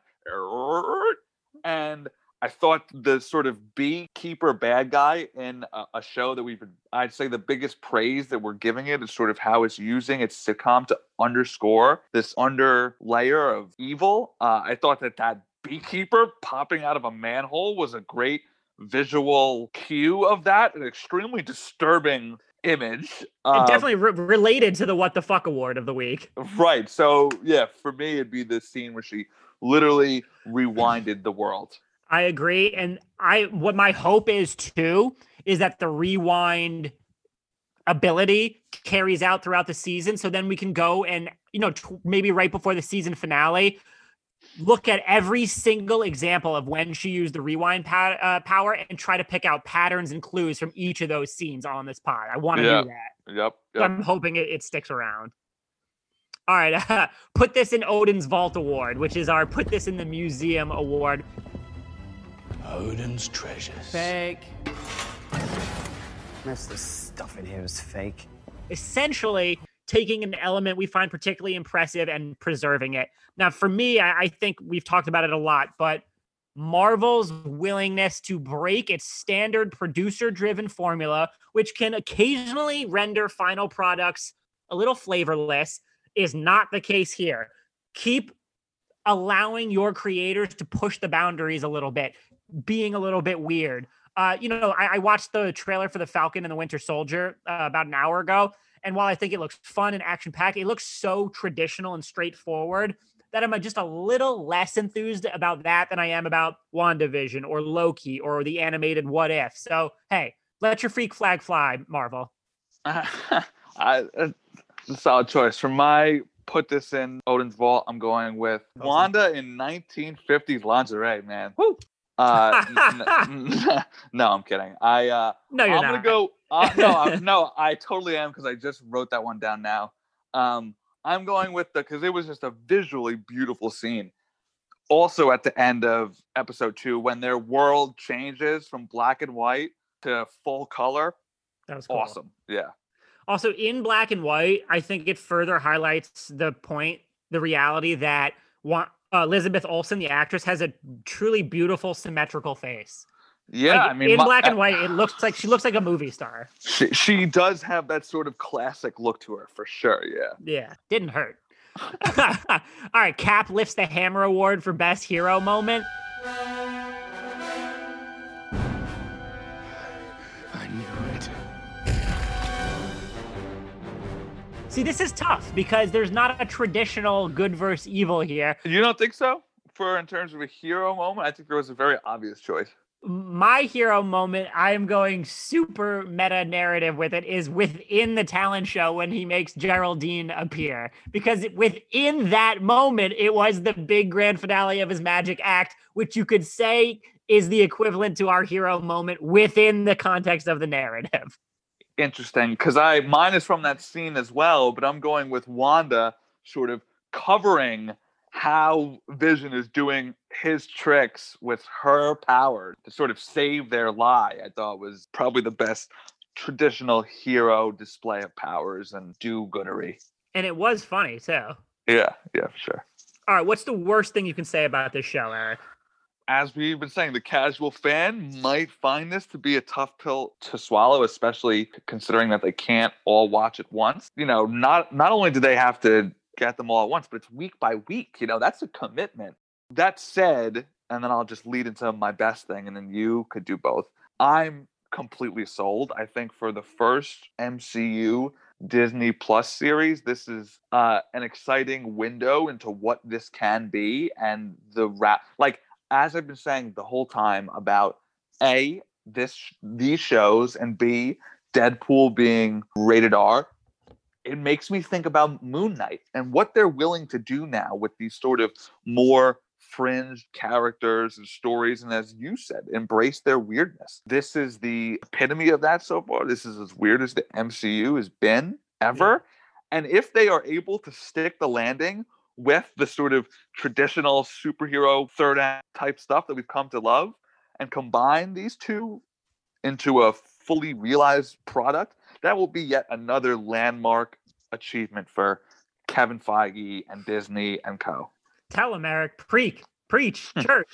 I thought the sort of beekeeper bad guy in a, a show that we've been, I'd say the biggest praise that we're giving it is sort of how it's using its sitcom to underscore this under layer of evil. Uh, I thought that that beekeeper popping out of a manhole was a great visual cue of that, an extremely disturbing image. Um, definitely re- related to the What the Fuck Award of the week. right. So yeah, for me, it'd be the scene where she literally rewinded the world. I agree. And I what my hope is too is that the rewind ability carries out throughout the season. So then we can go and, you know, t- maybe right before the season finale, look at every single example of when she used the rewind pa- uh, power and try to pick out patterns and clues from each of those scenes on this pod. I want to Yeah. do that. Yep. Yep. I'm hoping it, it sticks around. All right, put this in Odin's Vault Award, which is our put this in the museum award. Odin's treasures. Fake. Most of the stuff in here is fake. essentially taking an element we find particularly impressive and preserving it. Now, for me, I, I think we've talked about it a lot, but Marvel's willingness to break its standard producer driven formula, which can occasionally render final products a little flavorless, is not the case here. Keep allowing your creators to push the boundaries a little bit, being a little bit weird. Uh, you know, I, I watched the trailer for the Falcon and the Winter Soldier uh, about an hour ago, and while I think it looks fun and action packed, it looks so traditional and straightforward that I'm just a little less enthused about that than I am about WandaVision or Loki or the animated What If. So, hey, let your freak flag fly, Marvel. I, uh, Solid choice. For my put this in Odin's vault, I'm going with. Wanda in 1950s lingerie, man. Woo. Uh, no, I'm kidding. I uh, no, you're I'm not. gonna go. Uh, no, I'm, no, I totally am because I just wrote that one down now. Um, I'm going with the because it was just a visually beautiful scene. Also, at the end of episode two, when their world changes from black and white to full color, That was cool. awesome. Yeah, Also, in black and white, I think it further highlights the point, the reality that wa- uh, Elizabeth Olsen, the actress, has a truly beautiful symmetrical face. yeah. Like, I mean, in my- black and white, it looks like she looks like a movie star. she, she does have that sort of classic look to her for sure. Yeah. Yeah, didn't hurt. All right, Cap lifts the Hammer Award for Best Hero Moment. See, this is tough because there's not a traditional good versus evil here. You don't think so? For in terms of a hero moment, I think there was a very obvious choice. my hero moment, I am going super meta narrative with it, is within the talent show when he makes Geraldine appear. Because within that moment, it was the big grand finale of his magic act, which you could say is the equivalent to our hero moment within the context of the narrative. Interesting, because I mine is from that scene as well, but I'm going with Wanda sort of covering how Vision is doing his tricks with her power to sort of save their lie. I thought was probably the best traditional hero display of powers and do-goodery. And it was funny too. Yeah, yeah, for sure. All right, what's the worst thing you can say about this show, Eric? As we've been saying, the casual fan might find this to be a tough pill to swallow, especially considering that they can't all watch at once. You know, not not only do they have to get them all at once, but it's week by week. You know, that's a commitment. That said, and then I'll just lead into my best thing, and then you could do both. I'm completely sold. I think for the first MCU Disney Plus series, this is uh, an exciting window into what this can be, and the rap like as I've been saying the whole time about a this these shows and b Deadpool being rated R, it makes me think about Moon Knight and what they're willing to do now with these sort of more fringe characters and stories and as you said embrace their weirdness. This is the epitome of that so far. This is as weird as the mcu has been ever. And if they are able to stick the landing with the sort of traditional superhero third act type stuff that we've come to love and combine these two into a fully realized product, that will be yet another landmark achievement for Kevin Feige and Disney and co. Tell him, Eric. Preach, preach, church.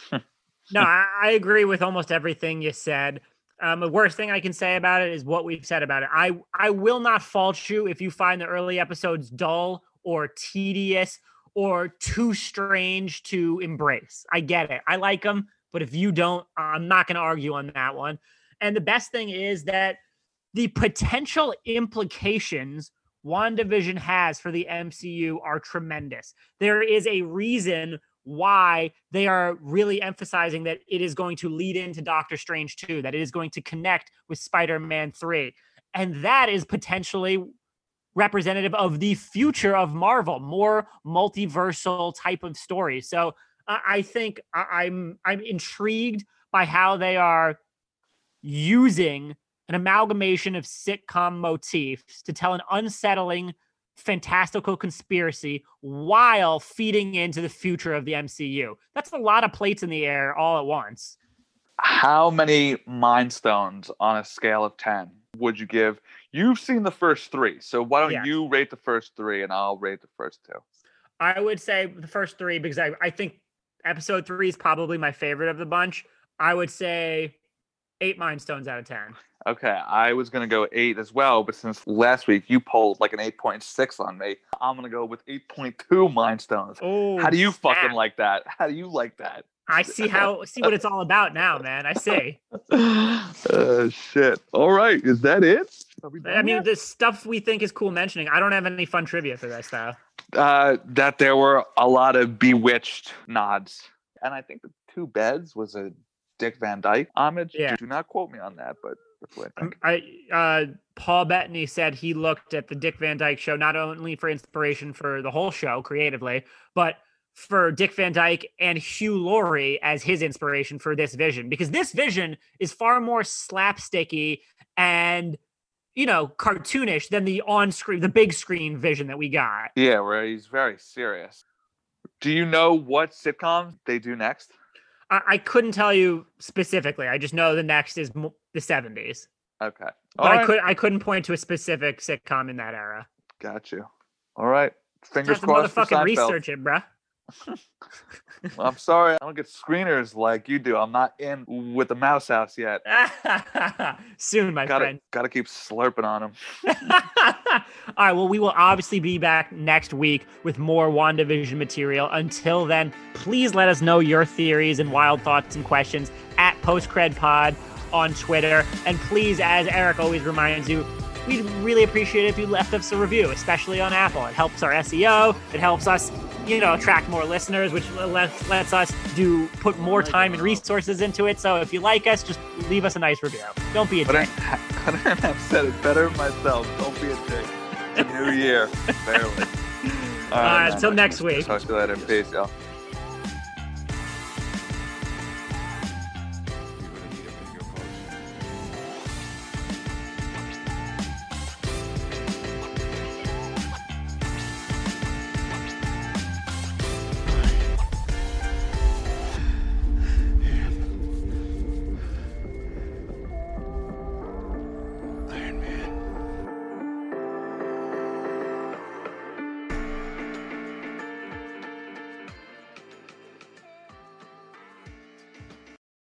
no, I, I agree with almost everything you said. Um, the worst thing I can say about it is what we've said about it. I I will not fault you if you find the early episodes dull or tedious or too strange to embrace. I get it. I like them, but if you don't, I'm not going to argue on that one. And the best thing is that the potential implications WandaVision has for the MCU are tremendous. There is a reason why they are really emphasizing that it is going to lead into Doctor Strange 2, that it is going to connect with Spider Man 3. And that is potentially representative of the future of Marvel, more multiversal type of stories. So I I think I- I'm I'm intrigued by how they are using an amalgamation of sitcom motifs to tell an unsettling fantastical conspiracy while feeding into the future of the MCU. That's a lot of plates in the air all at once. How many Mind Stones on a scale of 10 would you give? You've seen the first three, so why don't you rate the first three and I'll rate the first two? I would say the first three because I, I think episode three is probably my favorite of the bunch. I would say eight Mind Stones out of 10. Okay, I was gonna go eight as well, but since last week you pulled like an eight point six on me, I'm gonna go with eight point two Mind Stones. Oh, How do you fucking like that? How do you like that? I see how see what it's all about now, man. I see. uh, shit. All right, is that it? I mean, the stuff we think is cool mentioning. I don't have any fun trivia for this though. uh, that there were a lot of bewitched nods, and I think the two beds was a Dick Van Dyke homage. Yeah. Do not quote me on that, but perfectly. I uh, Paul Bettany said he looked at the Dick Van Dyke show not only for inspiration for the whole show creatively, but for Dick Van Dyke and Hugh Laurie as his inspiration for this vision because this vision is far more slapsticky and you know cartoonish than the on-screen the big screen vision that we got. Yeah, where he's very serious. Do you know what sitcom they do next? I, I couldn't tell you specifically. I just know the next is mo- the 70s. Okay. But I could I couldn't point to a specific sitcom in that era. Got you. All right. Fingers crossed motherfucking research it, bruh. I'm sorry, I don't get screeners like you do. I'm not in with the Mouse House yet. Soon, my Gotta friend. gotta keep slurping on them. All right. Well, we will obviously be back next week with more WandaVision material. Until then, please let us know your theories and wild thoughts and questions at PostCredPod on Twitter. And please, as Eric always reminds you, we'd really appreciate it if you left us a review, especially on Apple. It helps our SEO. It helps us, you know, attract more listeners, which lets, lets us do put more time and resources into it. So if you like us, just leave us a nice review. Don't be a But I, dick. couldn't have said it better myself. Don't be a dick. New year. Barely. All Uh, man. until next week. Talk to you later. Peace, y'all.